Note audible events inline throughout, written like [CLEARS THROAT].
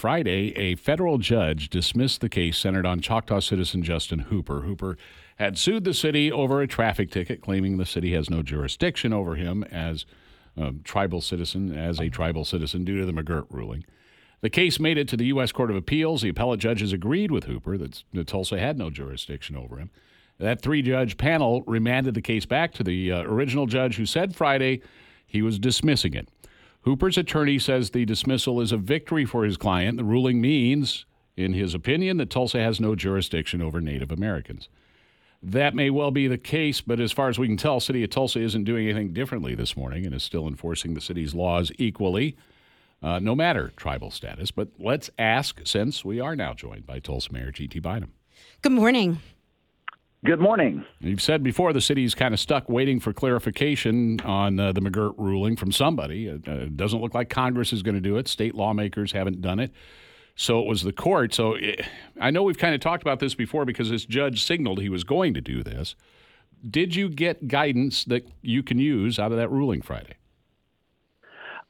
Friday, a federal judge dismissed the case centered on Choctaw citizen Justin Hooper. Hooper had sued the city over a traffic ticket, claiming the city has no jurisdiction over him as a tribal citizen, as a tribal citizen, due to the McGirt ruling. The case made it to the U.S. Court of Appeals. The appellate judges agreed with Hooper that, that Tulsa had no jurisdiction over him. That three judge panel remanded the case back to the uh, original judge who said Friday he was dismissing it. Hooper's attorney says the dismissal is a victory for his client. The ruling means, in his opinion, that Tulsa has no jurisdiction over Native Americans. That may well be the case, but as far as we can tell, City of Tulsa isn't doing anything differently this morning and is still enforcing the city's laws equally, uh, no matter tribal status. But let's ask, since we are now joined by Tulsa Mayor G.T. Bynum. Good morning. Good morning. You've said before the city's kind of stuck waiting for clarification on uh, the McGirt ruling from somebody. It uh, doesn't look like Congress is going to do it. State lawmakers haven't done it. So it was the court. So it, eh, I know we've kind of talked about this before because this judge signaled he was going to do this. Did you get guidance that you can use out of that ruling Friday?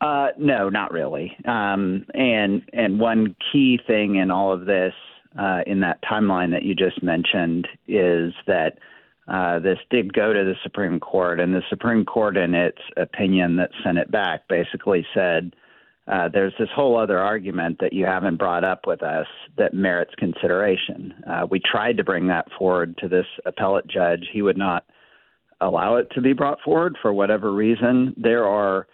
Uh, no, not really. Um, and and one key thing in all of this uh, in that timeline that you just mentioned is that uh, this did go to the Supreme Court, and the Supreme Court, in its opinion that sent it back, basically said uh, there's this whole other argument that you haven't brought up with us that merits consideration. Uh, we tried to bring that forward to this appellate judge. He would not allow it to be brought forward for whatever reason. There are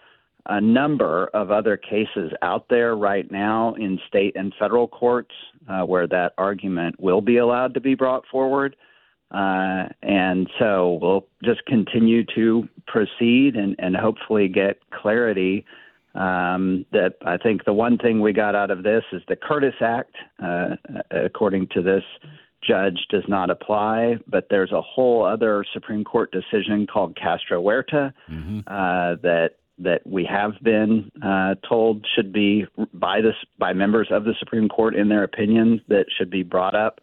a number of other cases out there right now in state and federal courts uh, where that argument will be allowed to be brought forward. Uh, and so we'll just continue to proceed and, and hopefully get clarity. Um, that I think the one thing we got out of this is the Curtis Act, uh, according to this judge, does not apply. But there's a whole other Supreme Court decision called Castro Huerta mm-hmm. uh, that that we have been uh, told should be by this by members of the Supreme Court in their opinions that should be brought up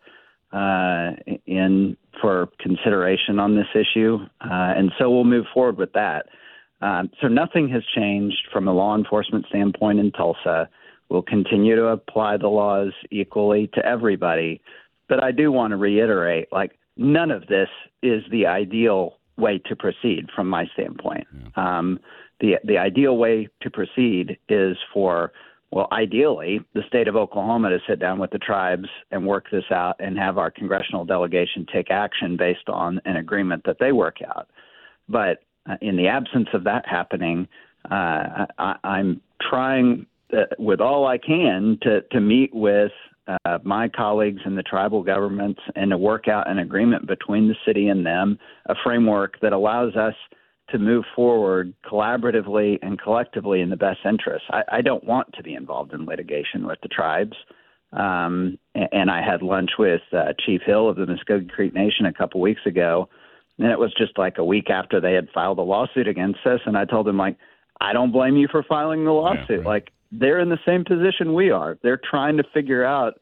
uh, in for consideration on this issue, uh, and so we'll move forward with that. Um, so nothing has changed from a law enforcement standpoint in Tulsa. We'll continue to apply the laws equally to everybody, but I do want to reiterate, like none of this is the ideal way to proceed from my standpoint. Yeah. Um, the the ideal way to proceed is for well, ideally, the state of Oklahoma to sit down with the tribes and work this out and have our congressional delegation take action based on an agreement that they work out. But uh, in the absence of that happening, uh, I, I'm trying uh, with all I can to, to meet with uh, my colleagues in the tribal governments and to work out an agreement between the city and them, a framework that allows us – to move forward collaboratively and collectively in the best interest. I, I don't want to be involved in litigation with the tribes. Um, and I had lunch with uh, Chief Hill of the Muscogee Creek Nation a couple weeks ago, and it was just like a week after they had filed a lawsuit against us. And I told him, like, I don't blame you for filing the lawsuit. Yeah, right. Like, they're in the same position we are. They're trying to figure out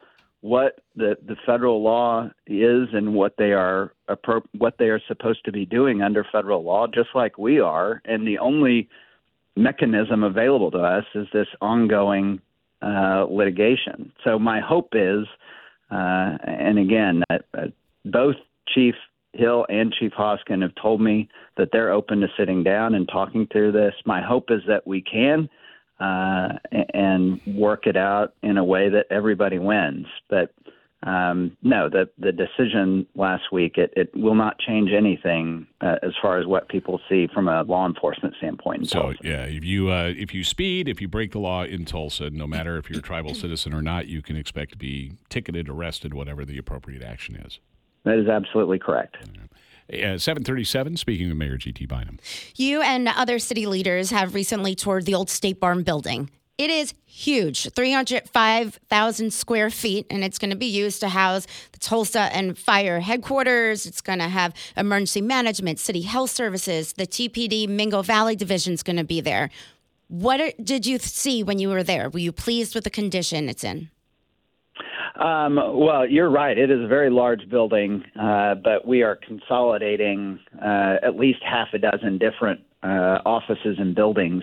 what the, the federal law is and what they are what they are supposed to be doing under federal law, just like we are. And the only mechanism available to us is this ongoing uh, litigation. So my hope is, uh, and again, both Chief Hill and Chief Hoskin have told me that they're open to sitting down and talking through this. My hope is that we can uh, and work it out in a way that everybody wins. But um, no, the the decision last week it, it will not change anything uh, as far as what people see from a law enforcement standpoint. so Tulsa. yeah, if you uh, if you speed, if you break the law in Tulsa, no matter if you're a tribal citizen or not, you can expect to be ticketed, arrested, whatever the appropriate action is. That is absolutely correct. Uh, 737, speaking with Mayor G.T. Bynum. You and other city leaders have recently toured the old State Farm building. It is huge, 305,000 square feet, and it's going to be used to house the Tulsa and Fire headquarters. It's going to have emergency management, city health services. The TPD Mingo Valley division is going to be there. What did you see when you were there? Were you pleased with the condition it's in? Um, well, you're right. It is a very large building, uh, but we are consolidating uh, at least half a dozen different uh, offices and buildings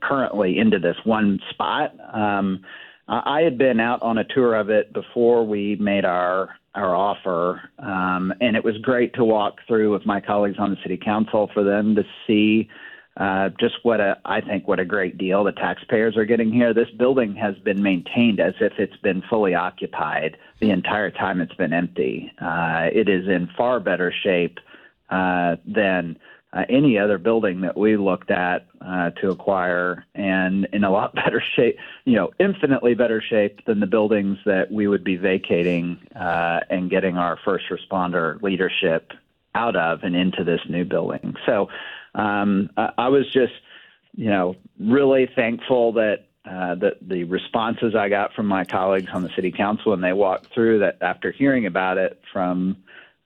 currently into this one spot. Um, I had been out on a tour of it before we made our our offer, um, and it was great to walk through with my colleagues on the city council for them to see uh, just what a I think what a great deal the taxpayers are getting here. This building has been maintained as if it's been fully occupied the entire time it's been empty. Uh, it is in far better shape uh, than uh, any other building that we looked at uh, to acquire, and in a lot [LAUGHS] better shape, you know, infinitely better shape than the buildings that we would be vacating uh, and getting our first responder leadership out of and into this new building. So um, I, I was just, you know, really thankful that uh, the, the responses I got from my colleagues on the city council when they walked through that after hearing about it from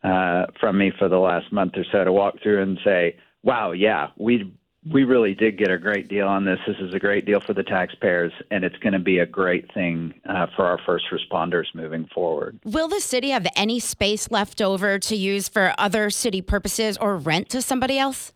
uh, from me for the last month or so to walk through and say, "Wow, yeah, we we really did get a great deal on this. This is a great deal for the taxpayers, and it's going to be a great thing uh, for our first responders moving forward." Will the city have any space left over to use for other city purposes or rent to somebody else?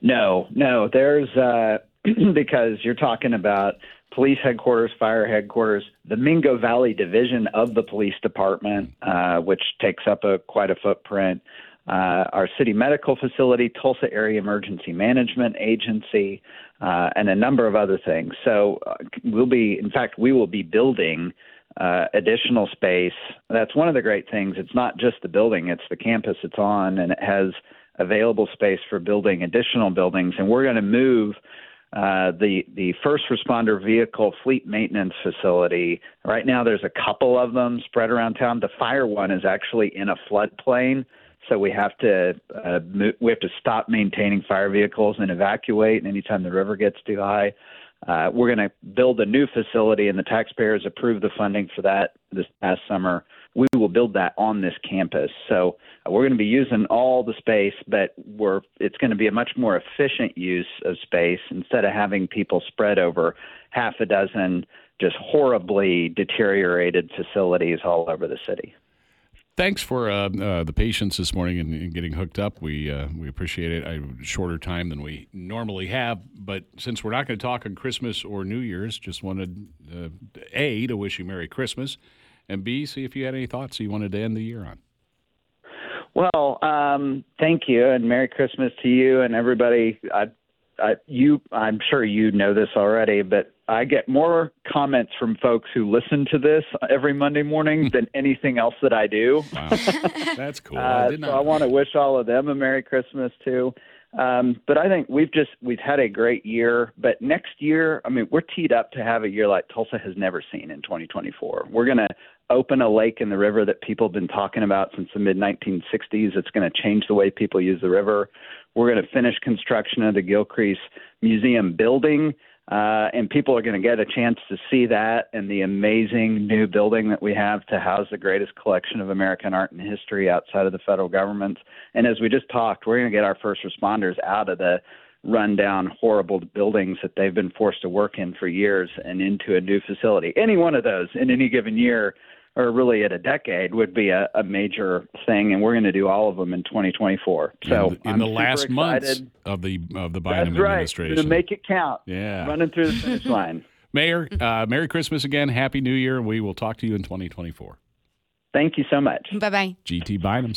No, no. There's uh, [CLEARS THROAT] because you're talking about police headquarters, fire headquarters, the Mingo Valley division of the police department, uh, which takes up a quite a footprint. Uh, our city medical facility, Tulsa Area Emergency Management Agency, uh, and a number of other things. So uh, we'll be, in fact, we will be building uh, additional space. That's one of the great things. It's not just the building; it's the campus it's on, and it has available space for building additional buildings. And we're going to move uh, the the first responder vehicle fleet maintenance facility. Right now, there's a couple of them spread around town. The fire one is actually in a floodplain, so we have to uh, we have to stop maintaining fire vehicles and evacuate anytime the river gets too high. Uh, we're going to build a new facility, and the taxpayers approved the funding for that this past summer we will build that on this campus. So uh, we're going to be using all the space, but we're it's going to be a much more efficient use of space instead of having people spread over half a dozen just horribly deteriorated facilities all over the city. Thanks for uh, uh, the patience this morning and, getting hooked up. We uh, we appreciate it. A shorter time than we normally have, but since we're not going to talk on Christmas or New Year's, just wanted uh, a to wish you Merry Christmas and B, see if you had any thoughts you wanted to end the year on. Well, um, thank you, and Merry Christmas to you and everybody. I, I, you, I'm sure you know this already, but I get more comments from folks who listen to this every Monday morning than [LAUGHS] anything else that I do. Wow. [LAUGHS] That's cool. Uh, I so I want to wish all of them a Merry Christmas too. Um, but I think we've just we've had a great year. But next year, I mean, we're teed up to have a year like Tulsa has never seen in 2024. We're going to open a lake in the river that people have been talking about since the mid 1960s. It's going to change the way people use the river. We're going to finish construction of the Gilcrease Museum building, uh, and people are going to get a chance to see that and the amazing new building that we have to house the greatest collection of American art and history outside of the federal government. And as we just talked, we're going to get our first responders out of the rundown, horrible buildings that they've been forced to work in for years and into a new facility. Any one of those in any given year or really at a decade would be a, a major thing, and we're going to do all of them in 2024. So in, in the last months of the of the Bynum That's administration, right. to make it count. Yeah, running through the finish [LAUGHS] line. Mayor, uh, Merry Christmas again, Happy New Year. We will talk to you in 2024. Thank you so much. Bye bye. GT Bynum.